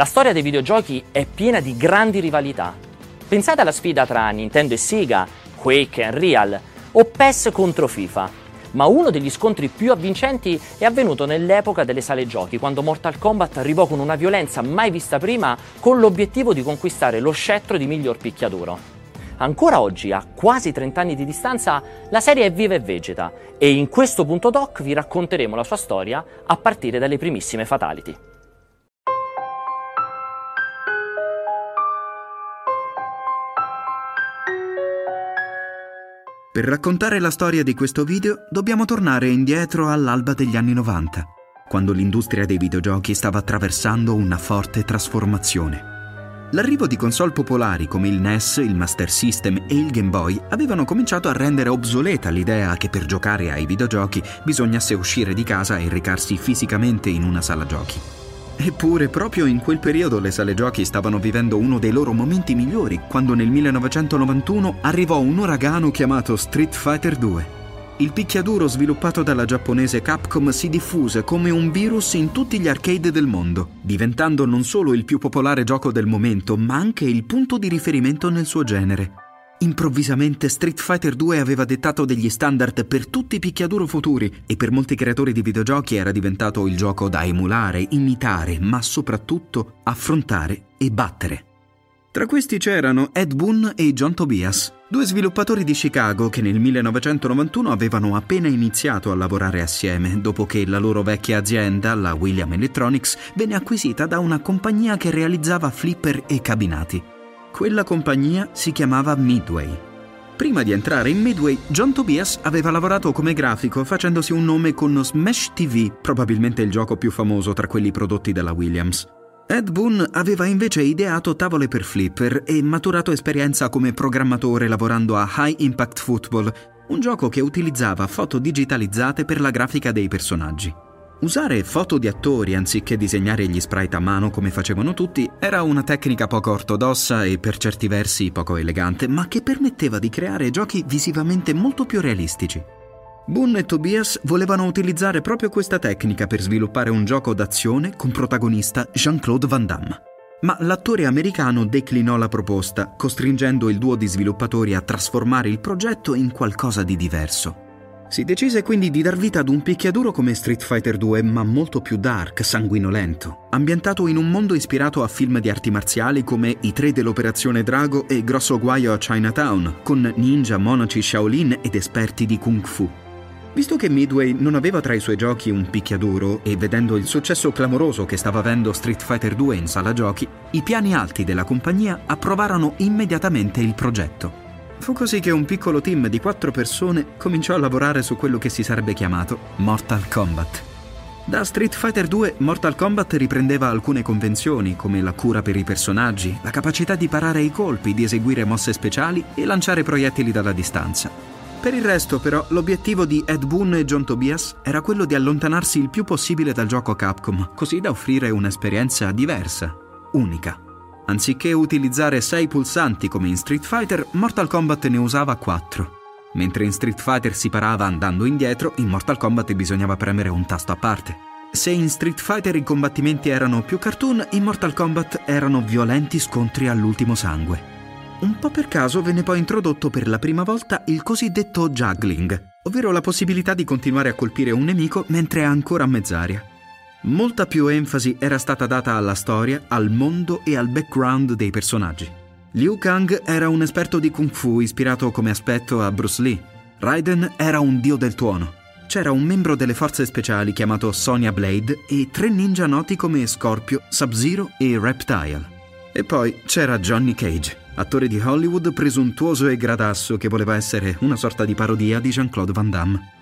La storia dei videogiochi è piena di grandi rivalità. Pensate alla sfida tra Nintendo e Sega, Quake e Real o PES contro FIFA. Ma uno degli scontri più avvincenti è avvenuto nell'epoca delle sale giochi, quando Mortal Kombat arrivò con una violenza mai vista prima con l'obiettivo di conquistare lo scettro di miglior picchiaduro. Ancora oggi, a quasi 30 anni di distanza, la serie è viva e vegeta e in questo punto doc vi racconteremo la sua storia a partire dalle primissime fatality. Per raccontare la storia di questo video dobbiamo tornare indietro all'alba degli anni 90, quando l'industria dei videogiochi stava attraversando una forte trasformazione. L'arrivo di console popolari come il NES, il Master System e il Game Boy avevano cominciato a rendere obsoleta l'idea che per giocare ai videogiochi bisognasse uscire di casa e recarsi fisicamente in una sala giochi. Eppure, proprio in quel periodo le sale giochi stavano vivendo uno dei loro momenti migliori, quando nel 1991 arrivò un uragano chiamato Street Fighter 2. Il picchiaduro sviluppato dalla giapponese Capcom si diffuse come un virus in tutti gli arcade del mondo, diventando non solo il più popolare gioco del momento, ma anche il punto di riferimento nel suo genere. Improvvisamente Street Fighter 2 aveva dettato degli standard per tutti i picchiaduro futuri e per molti creatori di videogiochi era diventato il gioco da emulare, imitare, ma soprattutto affrontare e battere. Tra questi c'erano Ed Boon e John Tobias, due sviluppatori di Chicago che nel 1991 avevano appena iniziato a lavorare assieme dopo che la loro vecchia azienda, la William Electronics, venne acquisita da una compagnia che realizzava flipper e cabinati. Quella compagnia si chiamava Midway. Prima di entrare in Midway, John Tobias aveva lavorato come grafico facendosi un nome con Smash TV, probabilmente il gioco più famoso tra quelli prodotti dalla Williams. Ed Boon aveva invece ideato tavole per flipper e maturato esperienza come programmatore lavorando a High Impact Football, un gioco che utilizzava foto digitalizzate per la grafica dei personaggi. Usare foto di attori anziché disegnare gli sprite a mano come facevano tutti era una tecnica poco ortodossa e per certi versi poco elegante, ma che permetteva di creare giochi visivamente molto più realistici. Boone e Tobias volevano utilizzare proprio questa tecnica per sviluppare un gioco d'azione con protagonista Jean-Claude Van Damme. Ma l'attore americano declinò la proposta, costringendo il duo di sviluppatori a trasformare il progetto in qualcosa di diverso. Si decise quindi di dar vita ad un picchiaduro come Street Fighter 2, ma molto più dark, sanguinolento, ambientato in un mondo ispirato a film di arti marziali come I tre dell'Operazione Drago e Grosso Guaio a Chinatown, con ninja, monaci Shaolin ed esperti di Kung Fu. Visto che Midway non aveva tra i suoi giochi un picchiaduro e vedendo il successo clamoroso che stava avendo Street Fighter 2 in sala giochi, i piani alti della compagnia approvarono immediatamente il progetto. Fu così che un piccolo team di quattro persone cominciò a lavorare su quello che si sarebbe chiamato Mortal Kombat. Da Street Fighter 2 Mortal Kombat riprendeva alcune convenzioni come la cura per i personaggi, la capacità di parare i colpi, di eseguire mosse speciali e lanciare proiettili dalla distanza. Per il resto però l'obiettivo di Ed Boon e John Tobias era quello di allontanarsi il più possibile dal gioco Capcom, così da offrire un'esperienza diversa, unica. Anziché utilizzare 6 pulsanti come in Street Fighter, Mortal Kombat ne usava 4. Mentre in Street Fighter si parava andando indietro, in Mortal Kombat bisognava premere un tasto a parte. Se in Street Fighter i combattimenti erano più cartoon, in Mortal Kombat erano violenti scontri all'ultimo sangue. Un po' per caso venne poi introdotto per la prima volta il cosiddetto juggling, ovvero la possibilità di continuare a colpire un nemico mentre è ancora a mezz'aria. Molta più enfasi era stata data alla storia, al mondo e al background dei personaggi. Liu Kang era un esperto di kung fu ispirato come aspetto a Bruce Lee. Raiden era un dio del tuono. C'era un membro delle forze speciali chiamato Sonya Blade e tre ninja noti come Scorpio, Sub-Zero e Reptile. E poi c'era Johnny Cage, attore di Hollywood presuntuoso e gradasso che voleva essere una sorta di parodia di Jean-Claude Van Damme.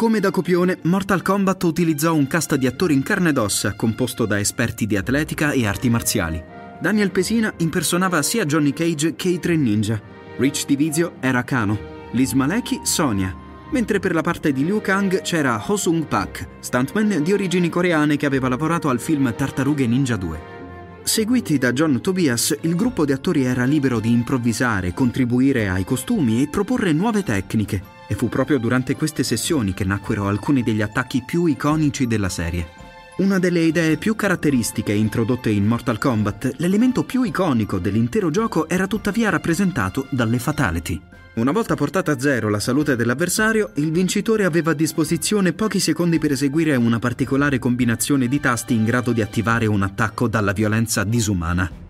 Come da copione, Mortal Kombat utilizzò un cast di attori in carne ed ossa composto da esperti di atletica e arti marziali. Daniel Pesina impersonava sia Johnny Cage che i tre ninja. Rich Divizio era Kano, Liz Maleki Sonia, mentre per la parte di Liu Kang c'era Ho Sung Pak, stuntman di origini coreane che aveva lavorato al film Tartarughe Ninja 2. Seguiti da John Tobias, il gruppo di attori era libero di improvvisare, contribuire ai costumi e proporre nuove tecniche, e fu proprio durante queste sessioni che nacquero alcuni degli attacchi più iconici della serie. Una delle idee più caratteristiche introdotte in Mortal Kombat, l'elemento più iconico dell'intero gioco era tuttavia rappresentato dalle fatality. Una volta portata a zero la salute dell'avversario, il vincitore aveva a disposizione pochi secondi per eseguire una particolare combinazione di tasti in grado di attivare un attacco dalla violenza disumana.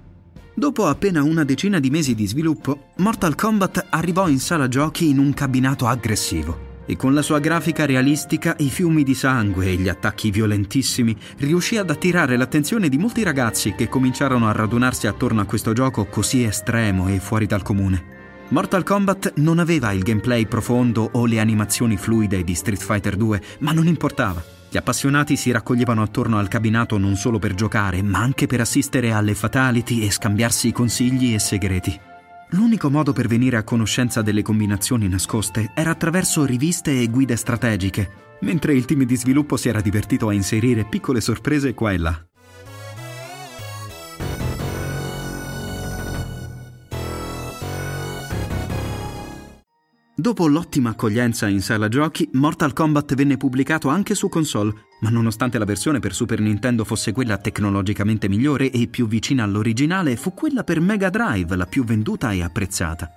Dopo appena una decina di mesi di sviluppo, Mortal Kombat arrivò in sala giochi in un cabinato aggressivo e con la sua grafica realistica, i fiumi di sangue e gli attacchi violentissimi riuscì ad attirare l'attenzione di molti ragazzi che cominciarono a radunarsi attorno a questo gioco così estremo e fuori dal comune. Mortal Kombat non aveva il gameplay profondo o le animazioni fluide di Street Fighter 2, ma non importava. Gli appassionati si raccoglievano attorno al cabinato non solo per giocare, ma anche per assistere alle fatality e scambiarsi consigli e segreti. L'unico modo per venire a conoscenza delle combinazioni nascoste era attraverso riviste e guide strategiche, mentre il team di sviluppo si era divertito a inserire piccole sorprese qua e là. Dopo l'ottima accoglienza in sala giochi, Mortal Kombat venne pubblicato anche su console, ma nonostante la versione per Super Nintendo fosse quella tecnologicamente migliore e più vicina all'originale, fu quella per Mega Drive la più venduta e apprezzata.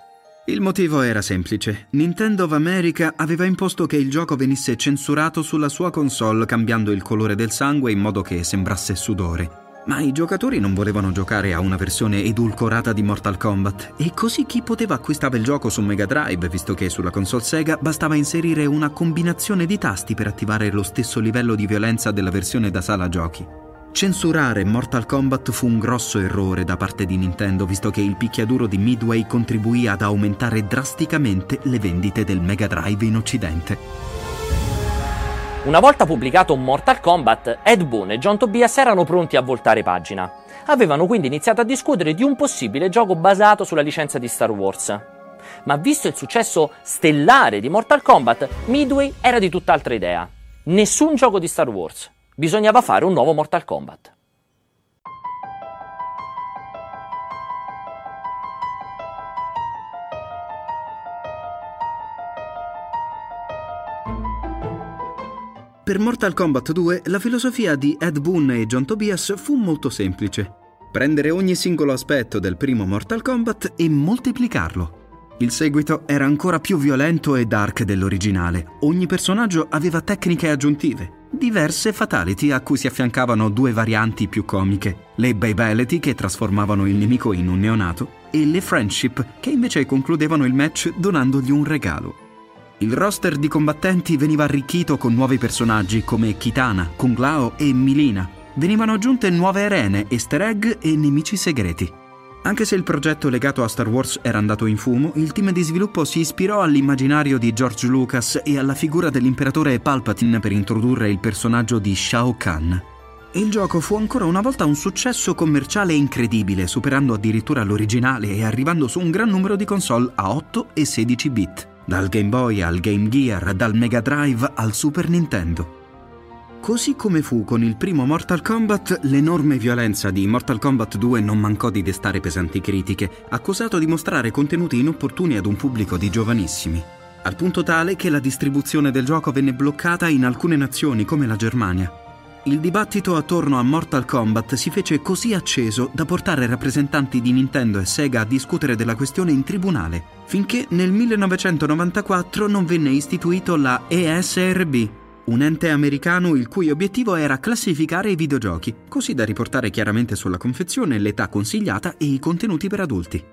Il motivo era semplice. Nintendo of America aveva imposto che il gioco venisse censurato sulla sua console cambiando il colore del sangue in modo che sembrasse sudore. Ma i giocatori non volevano giocare a una versione edulcorata di Mortal Kombat e così chi poteva acquistava il gioco su Mega Drive, visto che sulla console Sega bastava inserire una combinazione di tasti per attivare lo stesso livello di violenza della versione da sala giochi. Censurare Mortal Kombat fu un grosso errore da parte di Nintendo, visto che il picchiaduro di Midway contribuì ad aumentare drasticamente le vendite del Mega Drive in Occidente. Una volta pubblicato Mortal Kombat, Ed Boon e John Tobias erano pronti a voltare pagina. Avevano quindi iniziato a discutere di un possibile gioco basato sulla licenza di Star Wars. Ma visto il successo stellare di Mortal Kombat, Midway era di tutt'altra idea. Nessun gioco di Star Wars. Bisognava fare un nuovo Mortal Kombat. Per Mortal Kombat 2 la filosofia di Ed Boon e John Tobias fu molto semplice. Prendere ogni singolo aspetto del primo Mortal Kombat e moltiplicarlo. Il seguito era ancora più violento e dark dell'originale. Ogni personaggio aveva tecniche aggiuntive, diverse fatality a cui si affiancavano due varianti più comiche, le Babality che trasformavano il nemico in un neonato e le Friendship che invece concludevano il match donandogli un regalo. Il roster di combattenti veniva arricchito con nuovi personaggi come Kitana, Kung Lao e Milina. Venivano aggiunte nuove arene, easter egg e nemici segreti. Anche se il progetto legato a Star Wars era andato in fumo, il team di sviluppo si ispirò all'immaginario di George Lucas e alla figura dell'imperatore Palpatine per introdurre il personaggio di Shao Kahn. Il gioco fu ancora una volta un successo commerciale incredibile, superando addirittura l'originale e arrivando su un gran numero di console a 8 e 16 bit dal Game Boy al Game Gear, dal Mega Drive al Super Nintendo. Così come fu con il primo Mortal Kombat, l'enorme violenza di Mortal Kombat 2 non mancò di destare pesanti critiche, accusato di mostrare contenuti inopportuni ad un pubblico di giovanissimi, al punto tale che la distribuzione del gioco venne bloccata in alcune nazioni come la Germania. Il dibattito attorno a Mortal Kombat si fece così acceso da portare rappresentanti di Nintendo e Sega a discutere della questione in tribunale, finché nel 1994 non venne istituito la ESRB, un ente americano il cui obiettivo era classificare i videogiochi, così da riportare chiaramente sulla confezione l'età consigliata e i contenuti per adulti.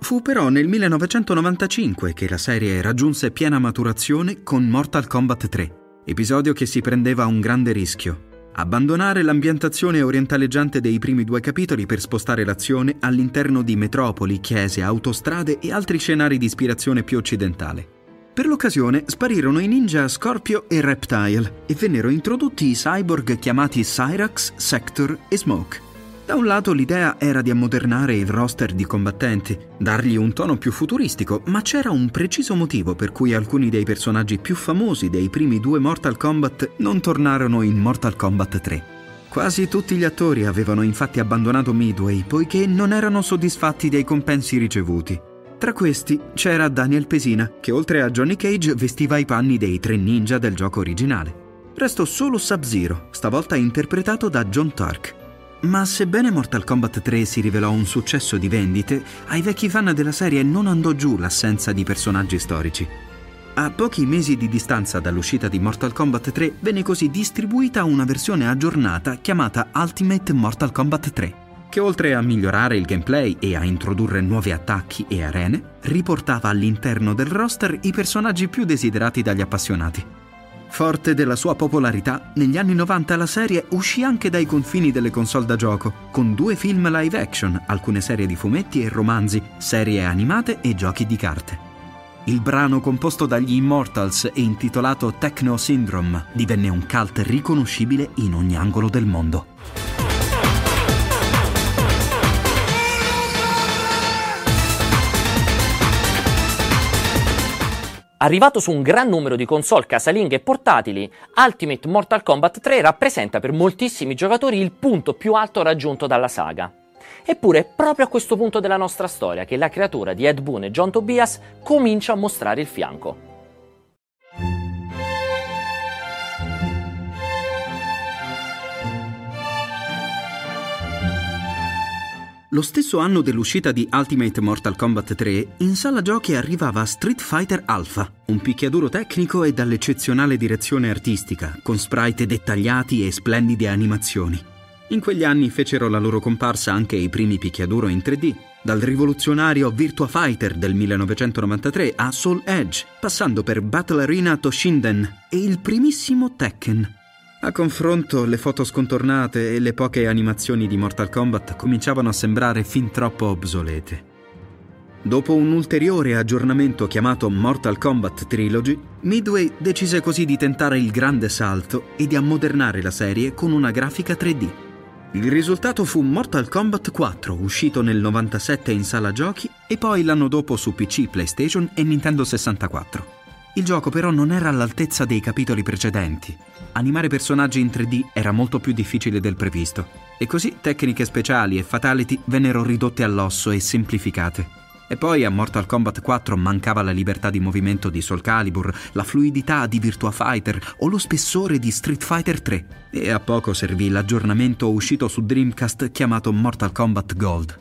Fu però nel 1995 che la serie raggiunse piena maturazione con Mortal Kombat 3 episodio che si prendeva un grande rischio. Abbandonare l'ambientazione orientaleggiante dei primi due capitoli per spostare l'azione all'interno di metropoli, chiese, autostrade e altri scenari di ispirazione più occidentale. Per l'occasione sparirono i ninja Scorpio e Reptile e vennero introdotti i cyborg chiamati Cyrax, Sector e Smoke. Da un lato l'idea era di ammodernare il roster di combattenti, dargli un tono più futuristico, ma c'era un preciso motivo per cui alcuni dei personaggi più famosi dei primi due Mortal Kombat non tornarono in Mortal Kombat 3. Quasi tutti gli attori avevano infatti abbandonato Midway poiché non erano soddisfatti dei compensi ricevuti. Tra questi c'era Daniel Pesina, che oltre a Johnny Cage vestiva i panni dei tre ninja del gioco originale. Restò solo Sub-Zero, stavolta interpretato da John Turk. Ma sebbene Mortal Kombat 3 si rivelò un successo di vendite, ai vecchi fan della serie non andò giù l'assenza di personaggi storici. A pochi mesi di distanza dall'uscita di Mortal Kombat 3 venne così distribuita una versione aggiornata chiamata Ultimate Mortal Kombat 3, che oltre a migliorare il gameplay e a introdurre nuovi attacchi e arene, riportava all'interno del roster i personaggi più desiderati dagli appassionati. Forte della sua popolarità, negli anni 90 la serie uscì anche dai confini delle console da gioco, con due film live action, alcune serie di fumetti e romanzi, serie animate e giochi di carte. Il brano composto dagli Immortals e intitolato Techno Syndrome divenne un cult riconoscibile in ogni angolo del mondo. Arrivato su un gran numero di console casalinghe e portatili, Ultimate Mortal Kombat 3 rappresenta per moltissimi giocatori il punto più alto raggiunto dalla saga. Eppure è proprio a questo punto della nostra storia che la creatura di Ed Boon e John Tobias comincia a mostrare il fianco. Lo stesso anno dell'uscita di Ultimate Mortal Kombat 3, in sala giochi arrivava Street Fighter Alpha, un picchiaduro tecnico e dall'eccezionale direzione artistica, con sprite dettagliati e splendide animazioni. In quegli anni fecero la loro comparsa anche i primi picchiaduro in 3D, dal rivoluzionario Virtua Fighter del 1993 a Soul Edge, passando per Battle Arena Toshinden e il primissimo Tekken. A confronto, le foto scontornate e le poche animazioni di Mortal Kombat cominciavano a sembrare fin troppo obsolete. Dopo un ulteriore aggiornamento chiamato Mortal Kombat Trilogy, Midway decise così di tentare il grande salto e di ammodernare la serie con una grafica 3D. Il risultato fu Mortal Kombat 4, uscito nel 97 in sala giochi e poi l'anno dopo su PC, PlayStation e Nintendo 64. Il gioco però non era all'altezza dei capitoli precedenti. Animare personaggi in 3D era molto più difficile del previsto e così tecniche speciali e fatality vennero ridotte all'osso e semplificate. E poi a Mortal Kombat 4 mancava la libertà di movimento di Soul Calibur, la fluidità di Virtua Fighter o lo spessore di Street Fighter 3. E a poco servì l'aggiornamento uscito su Dreamcast chiamato Mortal Kombat Gold.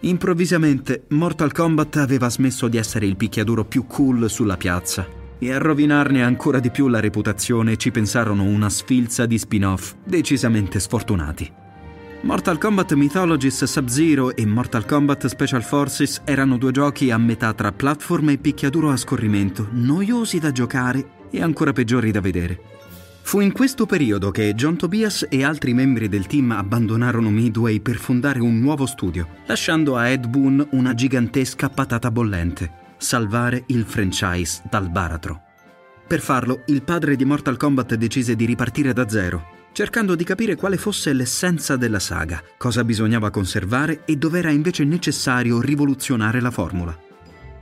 Improvvisamente Mortal Kombat aveva smesso di essere il picchiaduro più cool sulla piazza. E a rovinarne ancora di più la reputazione ci pensarono una sfilza di spin-off decisamente sfortunati. Mortal Kombat Mythologies Sub-Zero e Mortal Kombat Special Forces erano due giochi a metà tra platform e picchiaduro a scorrimento, noiosi da giocare e ancora peggiori da vedere. Fu in questo periodo che John Tobias e altri membri del team abbandonarono Midway per fondare un nuovo studio, lasciando a Ed Boon una gigantesca patata bollente, salvare il franchise dal baratro. Per farlo, il padre di Mortal Kombat decise di ripartire da zero cercando di capire quale fosse l'essenza della saga, cosa bisognava conservare e dove era invece necessario rivoluzionare la formula.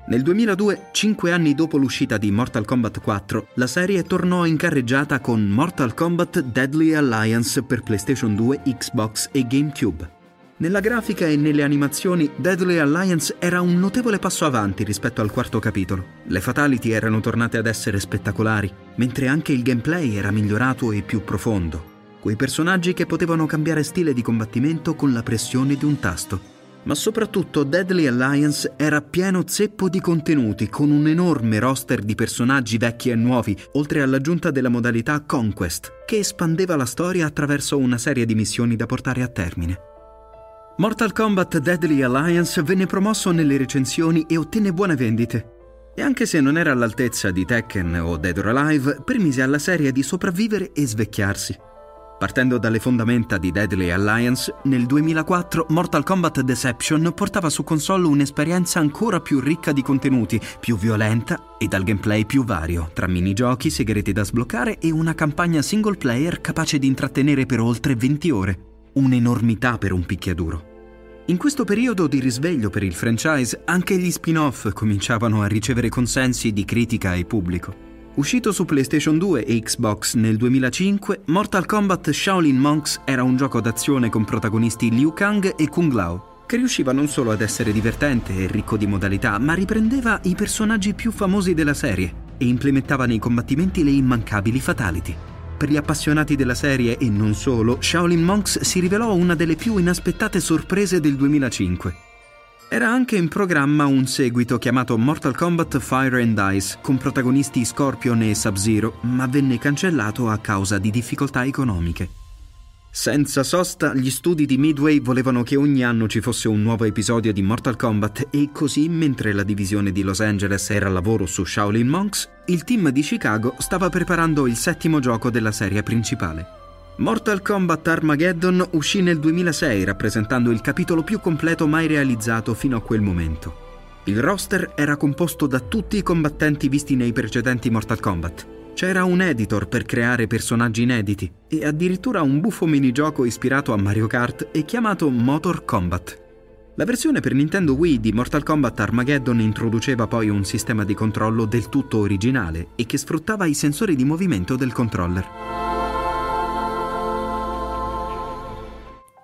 Nel 2002, cinque anni dopo l'uscita di Mortal Kombat 4, la serie tornò in carreggiata con Mortal Kombat Deadly Alliance per PlayStation 2, Xbox e GameCube. Nella grafica e nelle animazioni, Deadly Alliance era un notevole passo avanti rispetto al quarto capitolo. Le fatality erano tornate ad essere spettacolari, mentre anche il gameplay era migliorato e più profondo quei personaggi che potevano cambiare stile di combattimento con la pressione di un tasto. Ma soprattutto Deadly Alliance era pieno zeppo di contenuti, con un enorme roster di personaggi vecchi e nuovi, oltre all'aggiunta della modalità Conquest, che espandeva la storia attraverso una serie di missioni da portare a termine. Mortal Kombat Deadly Alliance venne promosso nelle recensioni e ottenne buone vendite. E anche se non era all'altezza di Tekken o Dead or Alive, permise alla serie di sopravvivere e svecchiarsi. Partendo dalle fondamenta di Deadly Alliance, nel 2004 Mortal Kombat Deception portava su console un'esperienza ancora più ricca di contenuti, più violenta e dal gameplay più vario, tra minigiochi, segreti da sbloccare e una campagna single player capace di intrattenere per oltre 20 ore. Un'enormità per un picchiaduro. In questo periodo di risveglio per il franchise, anche gli spin-off cominciavano a ricevere consensi di critica e pubblico. Uscito su PlayStation 2 e Xbox nel 2005, Mortal Kombat Shaolin Monks era un gioco d'azione con protagonisti Liu Kang e Kung Lao, che riusciva non solo ad essere divertente e ricco di modalità, ma riprendeva i personaggi più famosi della serie e implementava nei combattimenti le immancabili fatality. Per gli appassionati della serie e non solo, Shaolin Monks si rivelò una delle più inaspettate sorprese del 2005. Era anche in programma un seguito chiamato Mortal Kombat Fire and Ice, con protagonisti Scorpion e Sub-Zero, ma venne cancellato a causa di difficoltà economiche. Senza sosta, gli studi di Midway volevano che ogni anno ci fosse un nuovo episodio di Mortal Kombat e così, mentre la divisione di Los Angeles era al lavoro su Shaolin Monks, il team di Chicago stava preparando il settimo gioco della serie principale. Mortal Kombat Armageddon uscì nel 2006 rappresentando il capitolo più completo mai realizzato fino a quel momento. Il roster era composto da tutti i combattenti visti nei precedenti Mortal Kombat, c'era un editor per creare personaggi inediti e addirittura un buffo minigioco ispirato a Mario Kart e chiamato Motor Combat. La versione per Nintendo Wii di Mortal Kombat Armageddon introduceva poi un sistema di controllo del tutto originale e che sfruttava i sensori di movimento del controller.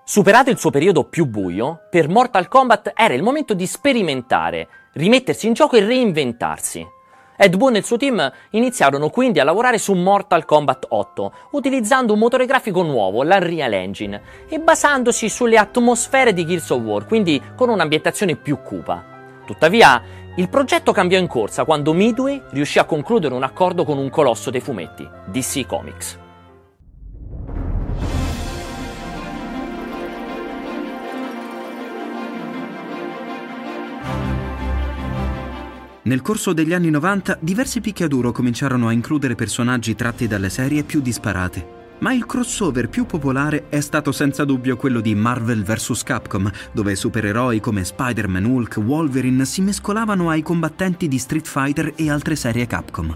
Superato il suo periodo più buio, per Mortal Kombat era il momento di sperimentare, rimettersi in gioco e reinventarsi. Ed Boon e il suo team iniziarono quindi a lavorare su Mortal Kombat 8, utilizzando un motore grafico nuovo, l'Unreal Engine, e basandosi sulle atmosfere di Gears of War, quindi con un'ambientazione più cupa. Tuttavia, il progetto cambiò in corsa quando Midway riuscì a concludere un accordo con un colosso dei fumetti, DC Comics. Nel corso degli anni 90 diversi picchiaduro cominciarono a includere personaggi tratti dalle serie più disparate. Ma il crossover più popolare è stato senza dubbio quello di Marvel vs. Capcom, dove supereroi come Spider-Man, Hulk, Wolverine si mescolavano ai combattenti di Street Fighter e altre serie Capcom.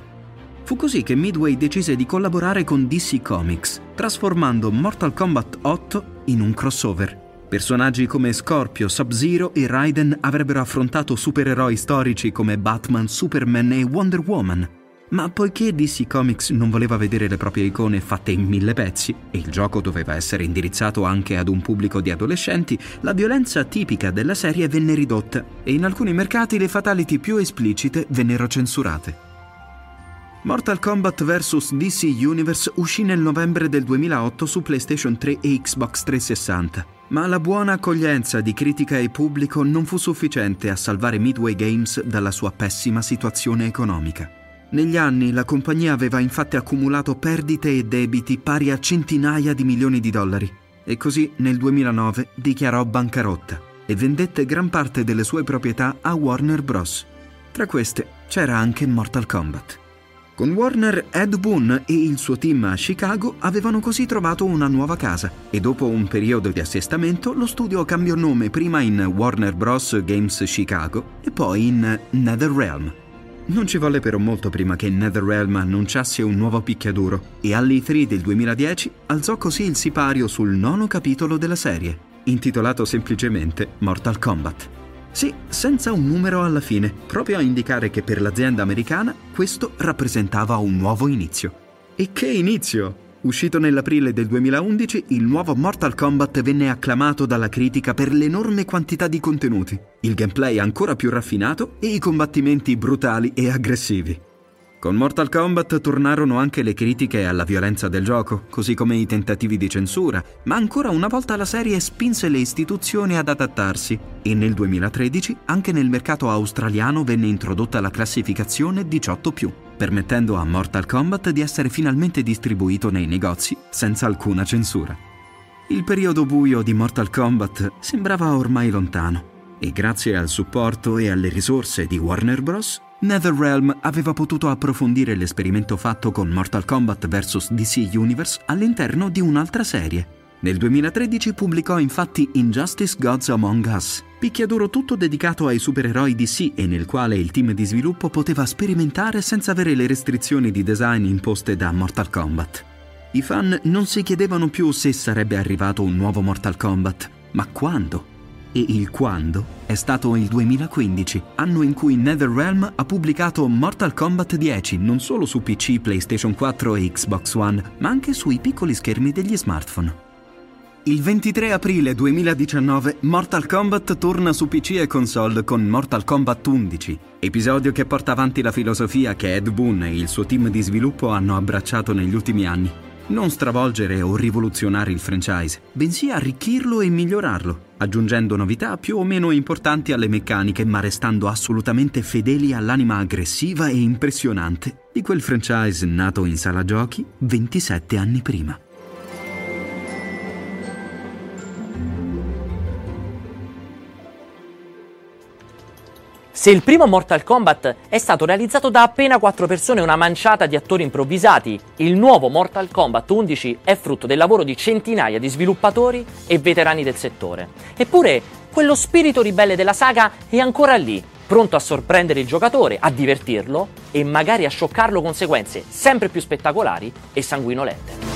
Fu così che Midway decise di collaborare con DC Comics, trasformando Mortal Kombat 8 in un crossover. Personaggi come Scorpio, Sub-Zero e Raiden avrebbero affrontato supereroi storici come Batman, Superman e Wonder Woman. Ma poiché DC Comics non voleva vedere le proprie icone fatte in mille pezzi e il gioco doveva essere indirizzato anche ad un pubblico di adolescenti, la violenza tipica della serie venne ridotta e in alcuni mercati le fatality più esplicite vennero censurate. Mortal Kombat vs DC Universe uscì nel novembre del 2008 su PlayStation 3 e Xbox 360. Ma la buona accoglienza di critica e pubblico non fu sufficiente a salvare Midway Games dalla sua pessima situazione economica. Negli anni la compagnia aveva infatti accumulato perdite e debiti pari a centinaia di milioni di dollari e così nel 2009 dichiarò bancarotta e vendette gran parte delle sue proprietà a Warner Bros. Tra queste c'era anche Mortal Kombat. Con Warner, Ed Boon e il suo team a Chicago avevano così trovato una nuova casa e dopo un periodo di assestamento lo studio cambiò nome prima in Warner Bros. Games Chicago e poi in NetherRealm. Non ci volle però molto prima che NetherRealm annunciasse un nuovo picchiaduro e all'E3 del 2010 alzò così il sipario sul nono capitolo della serie, intitolato semplicemente Mortal Kombat. Sì, senza un numero alla fine, proprio a indicare che per l'azienda americana questo rappresentava un nuovo inizio. E che inizio! Uscito nell'aprile del 2011, il nuovo Mortal Kombat venne acclamato dalla critica per l'enorme quantità di contenuti, il gameplay ancora più raffinato e i combattimenti brutali e aggressivi. Con Mortal Kombat tornarono anche le critiche alla violenza del gioco, così come i tentativi di censura, ma ancora una volta la serie spinse le istituzioni ad adattarsi e nel 2013 anche nel mercato australiano venne introdotta la classificazione 18+, permettendo a Mortal Kombat di essere finalmente distribuito nei negozi senza alcuna censura. Il periodo buio di Mortal Kombat sembrava ormai lontano e grazie al supporto e alle risorse di Warner Bros NetherRealm aveva potuto approfondire l'esperimento fatto con Mortal Kombat vs DC Universe all'interno di un'altra serie. Nel 2013 pubblicò infatti Injustice Gods Among Us, picchiaduro tutto dedicato ai supereroi DC e nel quale il team di sviluppo poteva sperimentare senza avere le restrizioni di design imposte da Mortal Kombat. I fan non si chiedevano più se sarebbe arrivato un nuovo Mortal Kombat, ma quando? E il quando è stato il 2015, anno in cui NetherRealm ha pubblicato Mortal Kombat 10 non solo su PC, PlayStation 4 e Xbox One, ma anche sui piccoli schermi degli smartphone. Il 23 aprile 2019 Mortal Kombat torna su PC e console con Mortal Kombat 11, episodio che porta avanti la filosofia che Ed Boon e il suo team di sviluppo hanno abbracciato negli ultimi anni Non stravolgere o rivoluzionare il franchise, bensì arricchirlo e migliorarlo, aggiungendo novità più o meno importanti alle meccaniche, ma restando assolutamente fedeli all'anima aggressiva e impressionante di quel franchise nato in sala giochi 27 anni prima. Se il primo Mortal Kombat è stato realizzato da appena 4 persone e una manciata di attori improvvisati, il nuovo Mortal Kombat 11 è frutto del lavoro di centinaia di sviluppatori e veterani del settore. Eppure, quello spirito ribelle della saga è ancora lì, pronto a sorprendere il giocatore, a divertirlo e magari a scioccarlo con sequenze sempre più spettacolari e sanguinolente.